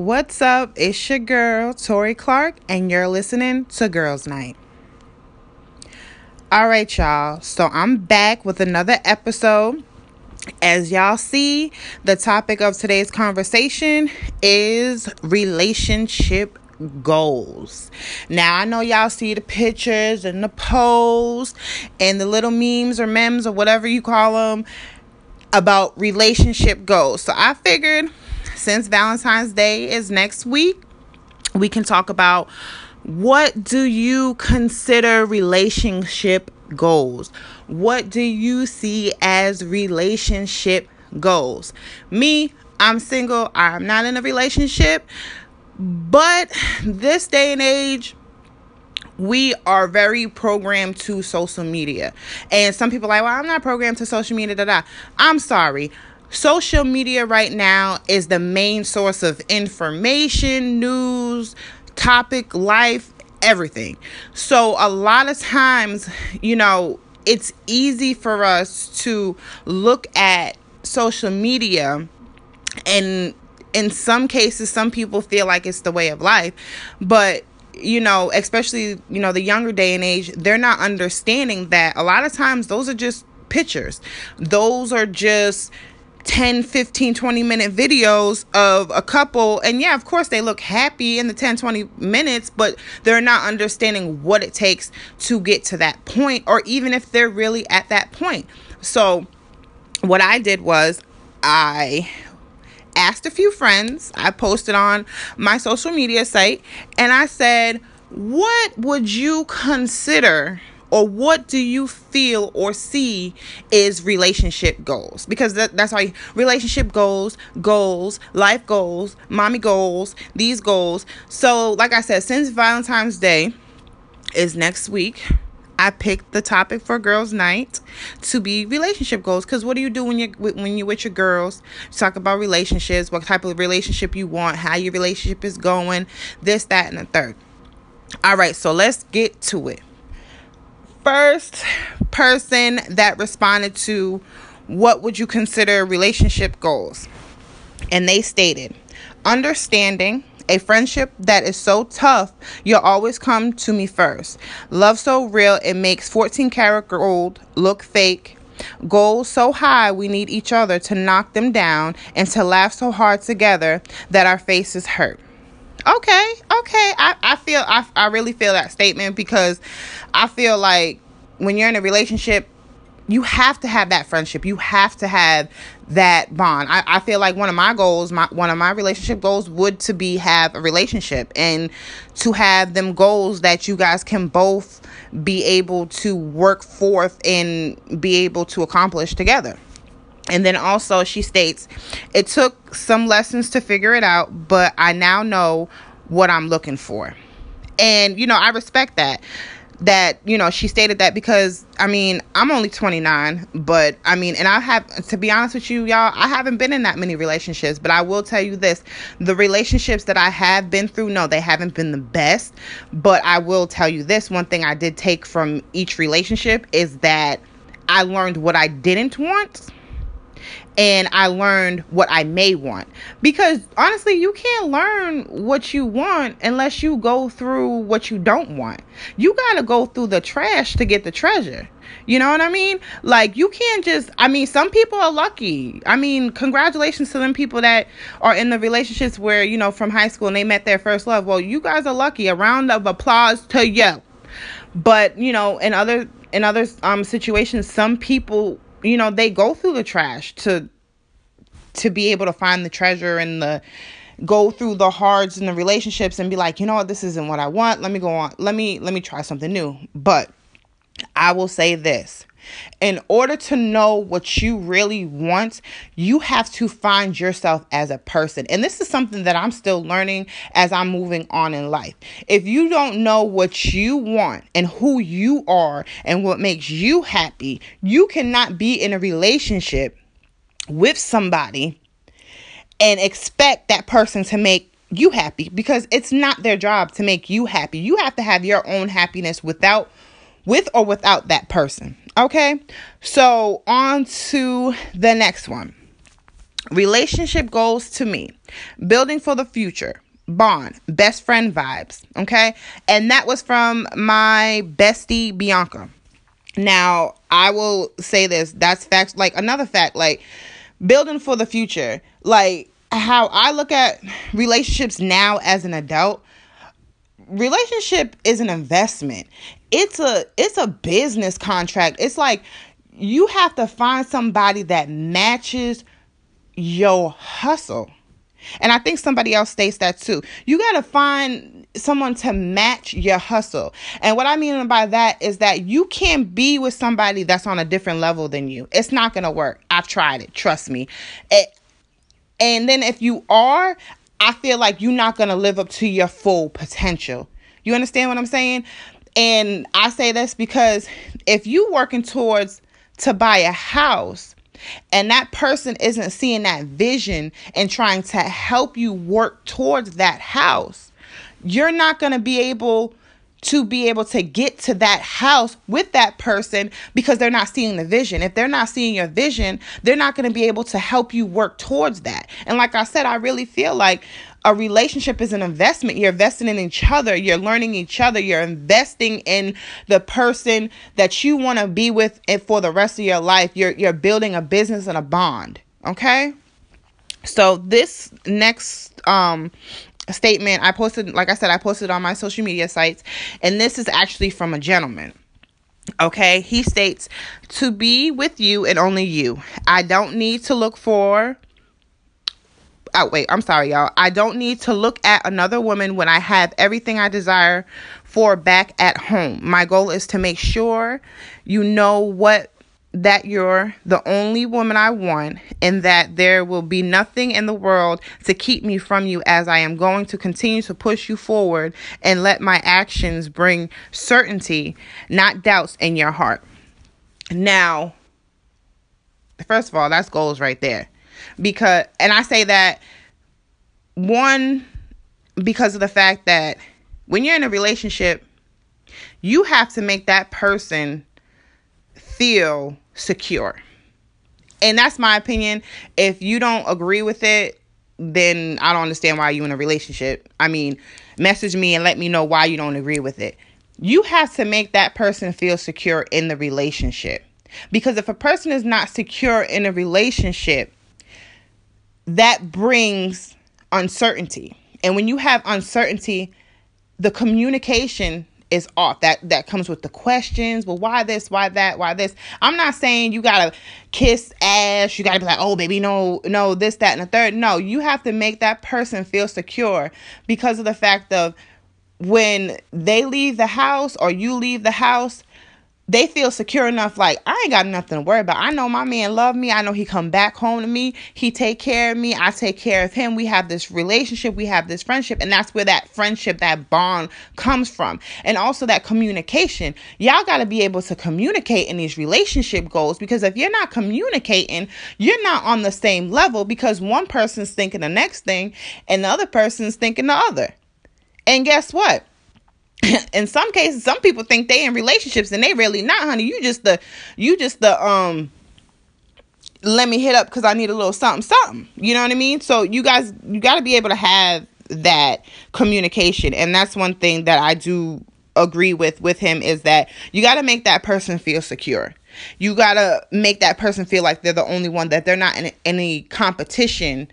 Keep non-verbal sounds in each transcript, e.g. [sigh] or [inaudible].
What's up? It's your girl, Tori Clark, and you're listening to Girls Night. All right, y'all. So I'm back with another episode. As y'all see, the topic of today's conversation is relationship goals. Now, I know y'all see the pictures and the posts and the little memes or memes or whatever you call them about relationship goals. So I figured since Valentine's Day is next week, we can talk about what do you consider relationship goals? What do you see as relationship goals? Me, I'm single, I'm not in a relationship, but this day and age, we are very programmed to social media. And some people are like, well, I'm not programmed to social media. Da, da. I'm sorry. Social media right now is the main source of information, news, topic, life, everything. So a lot of times, you know, it's easy for us to look at social media and in some cases some people feel like it's the way of life but you know especially you know the younger day and age they're not understanding that a lot of times those are just pictures those are just 10 15 20 minute videos of a couple. And yeah of course they look happy in the 10 20 minutes but they're not understanding what it takes to get to that point or even if they're really at that point. So what i did was i asked a few friends. I posted on my social media site and i said what would you consider or what do you feel or see is relationship goals because that, that's why relationship goals goals life goals mommy goals these goals so like i said since valentine's day is next week I picked the topic for girls' night to be relationship goals. Because what do you do when you when you're with your girls? You talk about relationships, what type of relationship you want, how your relationship is going, this, that, and the third. All right, so let's get to it first person that responded to what would you consider relationship goals? And they stated, understanding a friendship that is so tough, you'll always come to me first. Love so real, it makes 14 karat gold look fake. Goals so high, we need each other to knock them down and to laugh so hard together that our faces hurt. Okay, okay. I, I feel I, I really feel that statement because I feel like when you're in a relationship, you have to have that friendship. You have to have that bond. I, I feel like one of my goals, my one of my relationship goals would to be have a relationship and to have them goals that you guys can both be able to work forth and be able to accomplish together. And then also she states, it took some lessons to figure it out, but I now know what I'm looking for. And you know, I respect that that you know she stated that because i mean i'm only 29 but i mean and i have to be honest with you y'all i haven't been in that many relationships but i will tell you this the relationships that i have been through no they haven't been the best but i will tell you this one thing i did take from each relationship is that i learned what i didn't want and I learned what I may want. Because honestly, you can't learn what you want unless you go through what you don't want. You got to go through the trash to get the treasure. You know what I mean? Like you can't just I mean some people are lucky. I mean, congratulations to them people that are in the relationships where, you know, from high school and they met their first love. Well, you guys are lucky. A round of applause to you. But, you know, in other in other um situations some people you know they go through the trash to to be able to find the treasure and the go through the hards and the relationships and be like you know what this isn't what i want. Let me go on let me let me try something new. But i will say this in order to know what you really want, you have to find yourself as a person. And this is something that I'm still learning as I'm moving on in life. If you don't know what you want and who you are and what makes you happy, you cannot be in a relationship with somebody and expect that person to make you happy because it's not their job to make you happy. You have to have your own happiness without with or without that person. Okay? So, on to the next one. Relationship goals to me building for the future, bond, best friend vibes. Okay. And that was from my bestie, Bianca. Now, I will say this that's facts. Like another fact, like building for the future, like how I look at relationships now as an adult relationship is an investment it's a it's a business contract it's like you have to find somebody that matches your hustle. And I think somebody else states that too. You got to find someone to match your hustle. And what I mean by that is that you can't be with somebody that's on a different level than you. It's not going to work. I've tried it. Trust me. It, and then if you are, I feel like you're not going to live up to your full potential. You understand what I'm saying? And I say this because if you working towards to buy a house and that person isn't seeing that vision and trying to help you work towards that house, you're not going to be able to be able to get to that house with that person because they're not seeing the vision. If they're not seeing your vision, they're not going to be able to help you work towards that. And like I said, I really feel like a relationship is an investment. You're investing in each other. You're learning each other. You're investing in the person that you want to be with for the rest of your life. You're you're building a business and a bond. Okay? So this next um statement I posted like I said I posted on my social media sites and this is actually from a gentleman. Okay? He states to be with you and only you. I don't need to look for oh wait i'm sorry y'all. I don't need to look at another woman when i have everything i desire for back at home. My goal is to make sure you know what that you're the only woman I want and that there will be nothing in the world to keep me from you as I am going to continue to push you forward and let my actions bring certainty, not doubts in your heart. Now, first of all, that's goals right there because and I say that one because of the fact that when you're in a relationship, you have to make that person feel secure. And that's my opinion. If you don't agree with it, then I don't understand why you're in a relationship. I mean, message me and let me know why you don't agree with it. You have to make that person feel secure in the relationship. Because if a person is not secure in a relationship, that brings uncertainty. And when you have uncertainty, the communication is off. That that comes with the questions. Well, why this? Why that? Why this? I'm not saying you gotta kiss ass. You gotta be like, oh baby, no, no, this, that, and the third. No, you have to make that person feel secure because of the fact of when they leave the house or you leave the house, they feel secure enough like i ain't got nothing to worry about. I know my man love me. I know he come back home to me. He take care of me. I take care of him. We have this relationship. We have this friendship. And that's where that friendship that bond comes from. And also that communication. Y'all got to be able to communicate in these relationship goals because if you're not communicating you're not on the same level because one person's thinking the next thing and the other person's thinking the other. And guess what [coughs] in some cases some people think they in relationships and they really not honey. You just the you just the um let me hit up because i need a little something something. You know what i mean? So you guys you got to be able to have that communication. And that's one thing that i do agree with with him is that you got to make that person feel secure. You got to make that person feel like they're the only one that they're not in any competition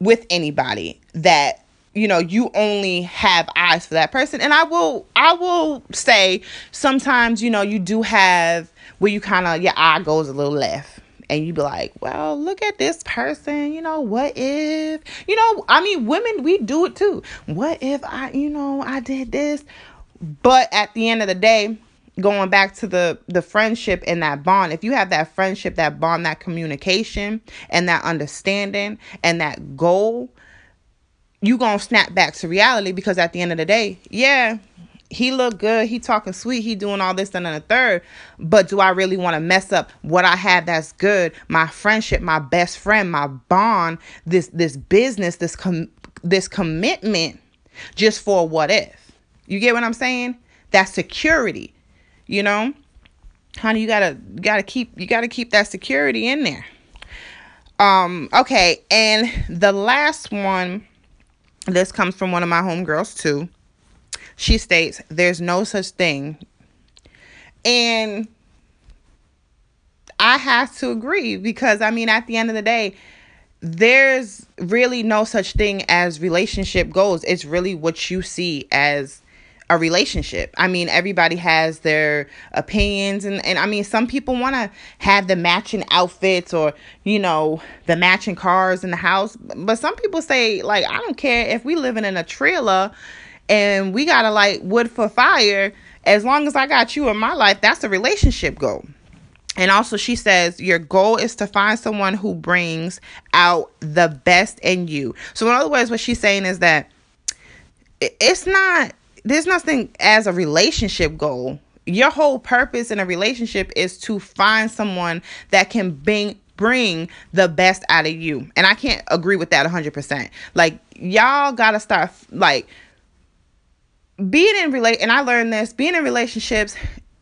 with anybody that you know you only have eyes for that person. And i will i will say sometimes you know you do have where you kind of your eye goes a little left and you be like well look at this person you know what if you know i mean women we do it too. What if i you know i did this? But at the end of the day going back to the the friendship and that bond if you have that friendship that bond that communication and that understanding and that goal you gonna snap back to reality because at the end of the day, yeah, he look good, he talking sweet, he doing all this and then a third. But do I really want to mess up what I have that's good, my friendship, my best friend, my bond, this this business, this com- this commitment, just for what if? You get what I'm saying? That security, you know, honey, you gotta gotta keep you gotta keep that security in there. Um, okay, and the last one, this comes from one of my homegirls too. She states, There's no such thing. And I have to agree because I mean, at the end of the day, there's really no such thing as relationship goals. It's really what you see as a relationship. I mean, everybody has their opinions and, and I mean some people want to have the matching outfits or, you know, the matching cars in the house, but some people say like I don't care if we living in a trailer and we got to light wood for fire, as long as I got you in my life, that's a relationship goal. And also, she says, your goal is to find someone who brings out the best in you. So, in other words, what she's saying is that it's not, there's nothing as a relationship goal. Your whole purpose in a relationship is to find someone that can bring bring the best out of you. And I can't agree with that 100%. Like y'all got to start like being in relate and I learned this, being in relationships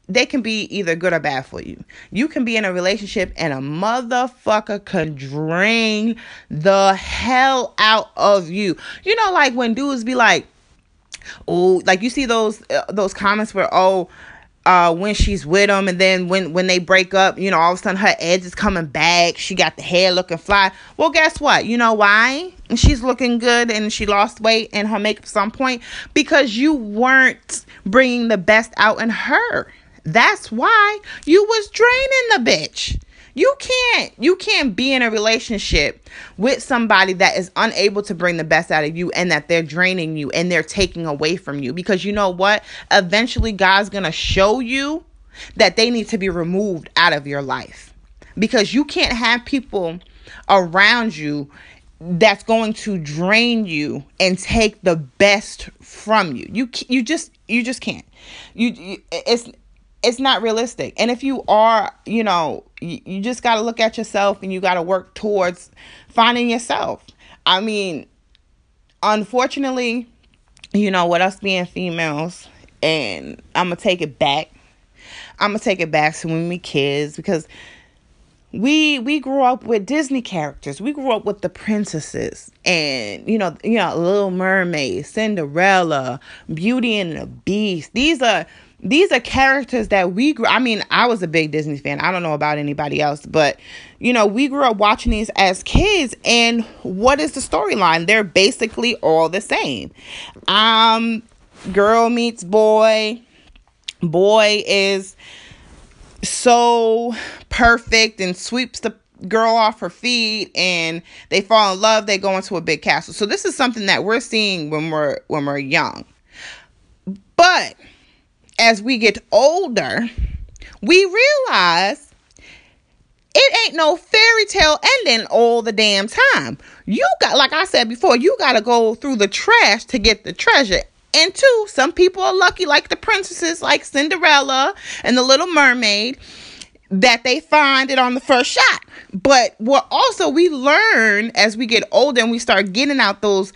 they can be either good or bad for you. You can be in a relationship and a motherfucker can drain the hell out of you. You know, like when dudes be like, oh, like you see those uh, those comments where oh, uh, when she's with him, and then when when they break up, you know, all of a sudden her edge is coming back. She got the hair looking fly. Well, guess what? You know why? She's looking good, and she lost weight and her makeup at some point because you weren't bringing the best out in her. That's why you was draining the bitch. You can't you can't be in a relationship with somebody that is unable to bring the best out of you and that they're draining you and they're taking away from you because you know what? Eventually God's going to show you that they need to be removed out of your life. Because you can't have people around you that's going to drain you and take the best from you. You you just you just can't. You, you it's it's not realistic. And if you are, you know, you, you just got to look at yourself and you got to work towards finding yourself. I mean, unfortunately, you know, with us being females, and I'm going to take it back. I'm going to take it back to when we kids because we we grew up with Disney characters. We grew up with the princesses and you know, you know, Little Mermaid, Cinderella, Beauty and the Beast. These are these are characters that we grew I mean, I was a big Disney fan. I don't know about anybody else, but you know, we grew up watching these as kids and what is the storyline? They're basically all the same. Um girl meets boy. Boy is so perfect and sweeps the girl off her feet and they fall in love they go into a big castle so this is something that we're seeing when we're when we're young but as we get older, we realize it ain't no fairy tale ending all the damn time. You got, like I said before, you got to go through the trash to get the treasure. And two, some people are lucky, like the princesses, like Cinderella and the Little Mermaid, that they find it on the first shot. But what also we learn as we get older and we start getting out those,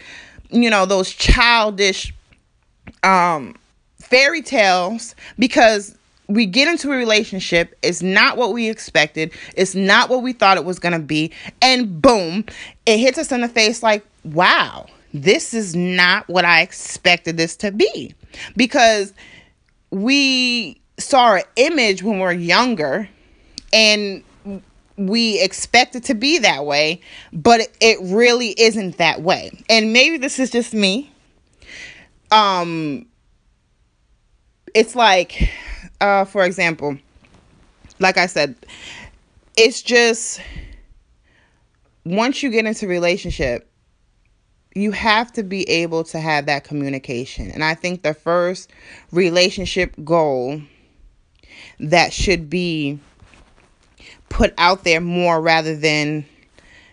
you know, those childish um fairy tales because we get into a relationship it's not what we expected it's not what we thought it was going to be and boom it hits us in the face like wow this is not what i expected this to be. Because we saw an image when we are younger and we expect it to be that way but it really isn't that way. And maybe this is just me. Um it's like uh for example like i said it's just once you get into relationship you have to be able to have that communication. And i think the first relationship goal that should be put out there more rather than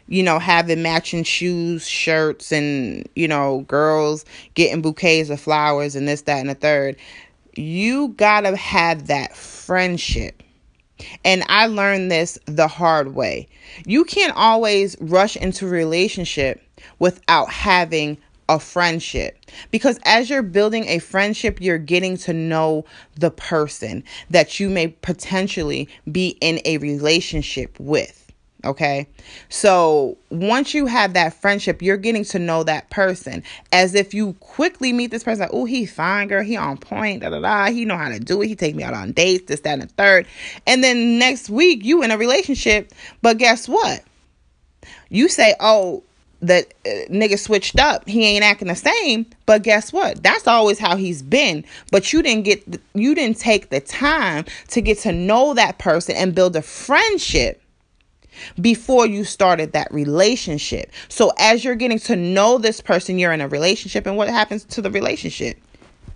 you know having matching shoes shirts and you know girls getting bouquets of flowers and this that and the third you gotta have that friendship. And I learned this the hard way. You can't always rush into a relationship without having a friendship. Because as you're building a friendship, you're getting to know the person that you may potentially be in a relationship with. Okay. So once you have that friendship, you're getting to know that person as if you quickly meet this person. Like, oh, he fine, girl. He on point. Da da da. He know how to do it. He take me out on dates. This, that, and the third. And then next week you in a relationship. But guess what? You say, oh, the uh, nigga switched up. He ain't acting the same. But guess what? That's always how he's been. But you didn't get, you didn't take the time to get to know that person and build a friendship before you started that relationship. So as you're getting to know this person, you're in a relationship, and what happens to the relationship?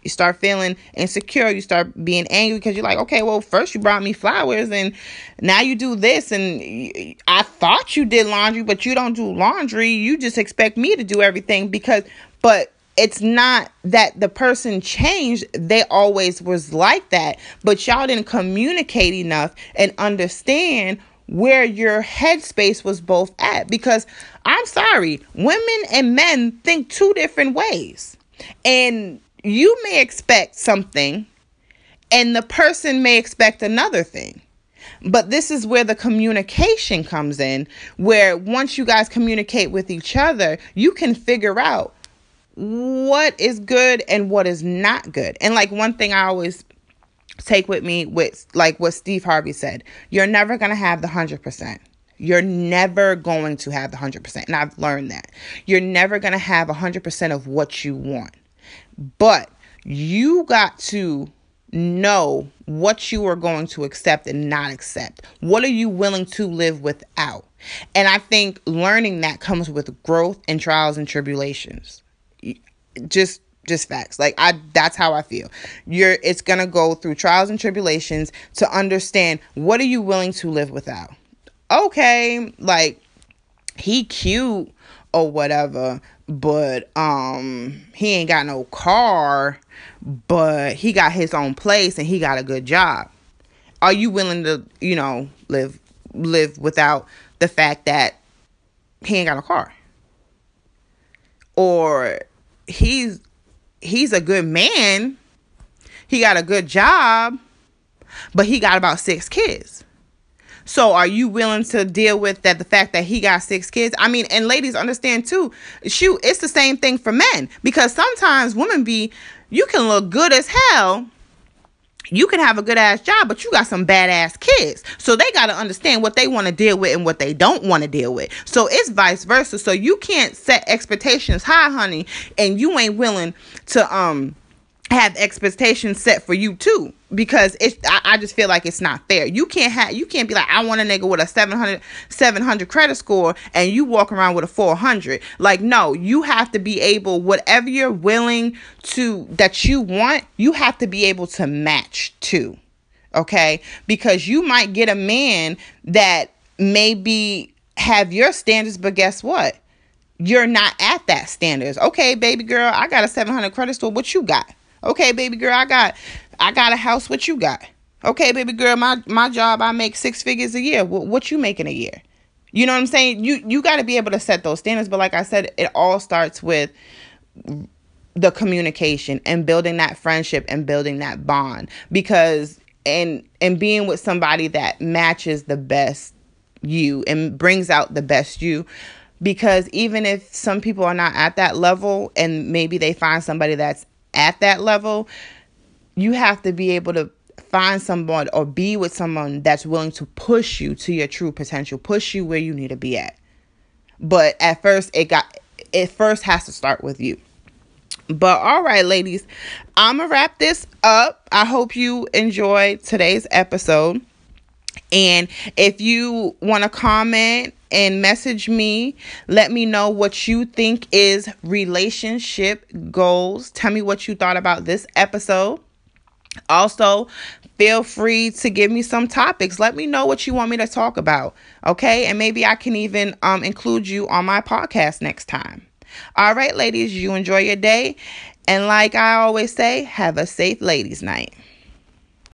You start feeling insecure. You start being angry because you're like, okay, well, first you brought me flowers, and now you do this, and I thought you did laundry, but you don't do laundry. You just expect me to do everything because, but it's not that the person changed they always was like that but y'all didn't communicate enough and understand where your headspace was both at. Because I'm sorry, women and men think two different ways. And you may expect something, and the person may expect another thing. But this is where the communication comes in, where once you guys communicate with each other, you can figure out what is good and what is not good. And like one thing I always take with me with like what Steve Harvey said. You're never going to have the 100%. You're never going to have the 100%. And I've learned that. You're never going to have 100% of what you want. But you got to know what you are going to accept and not accept. What are you willing to live without? And I think learning that comes with growth and trials and tribulations. Just just facts. Like i that's how i feel. You're it's gonna go through trials and tribulations to understand what are you willing to live without? Okay like he cute or whatever but um he ain't got no car but he got his own place and he got a good job. Are you willing to you know live live without the fact that he ain't got a car? Or he's he's a good man. He got a good job, but he got about six kids. So are you willing to deal with that the fact that he got six kids? I mean, and ladies understand too. Shoot, it's the same thing for men because sometimes women be you can look good as hell you can have a good ass job, but you got some badass kids. So they got to understand what they want to deal with and what they don't want to deal with. So it's vice versa. So you can't set expectations high, honey, and you ain't willing to um have expectations set for you too because it's I, I, just feel like it's not fair. You can't have you can't be like i want a nigga with a 700 700 credit score and you walk around with a 400 like no you have to be able whatever you're willing to that you want you have to be able to match too okay? Because you might get a man that maybe have your standards but guess what? You're not at that standards. Okay baby girl i got a 700 credit score. What you got Okay, baby girl, I got I got a house. What you got? Okay, baby girl, my my job, I make six figures a year. What, what you making a year? You know what I'm saying? You you got to be able to set those standards. But like I said, it all starts with the communication and building that friendship and building that bond because and and being with somebody that matches the best you and brings out the best you because even if some people are not at that level and maybe they find somebody that's at that level, you have to be able to find someone or be with someone that's willing to push you to your true potential, push you where you need to be at. But at first, it got it first has to start with you. But all right, ladies, I'm gonna wrap this up. I hope you enjoyed today's episode. And if you want to comment and message me. Let me know what you think is relationship goals. Tell me what you thought about this episode. Also, feel free to give me some topics. Let me know what you want me to talk about. Okay? And maybe I can even um include you on my podcast next time. All right, ladies, you enjoy your day. And like I always say, have a safe ladies' night.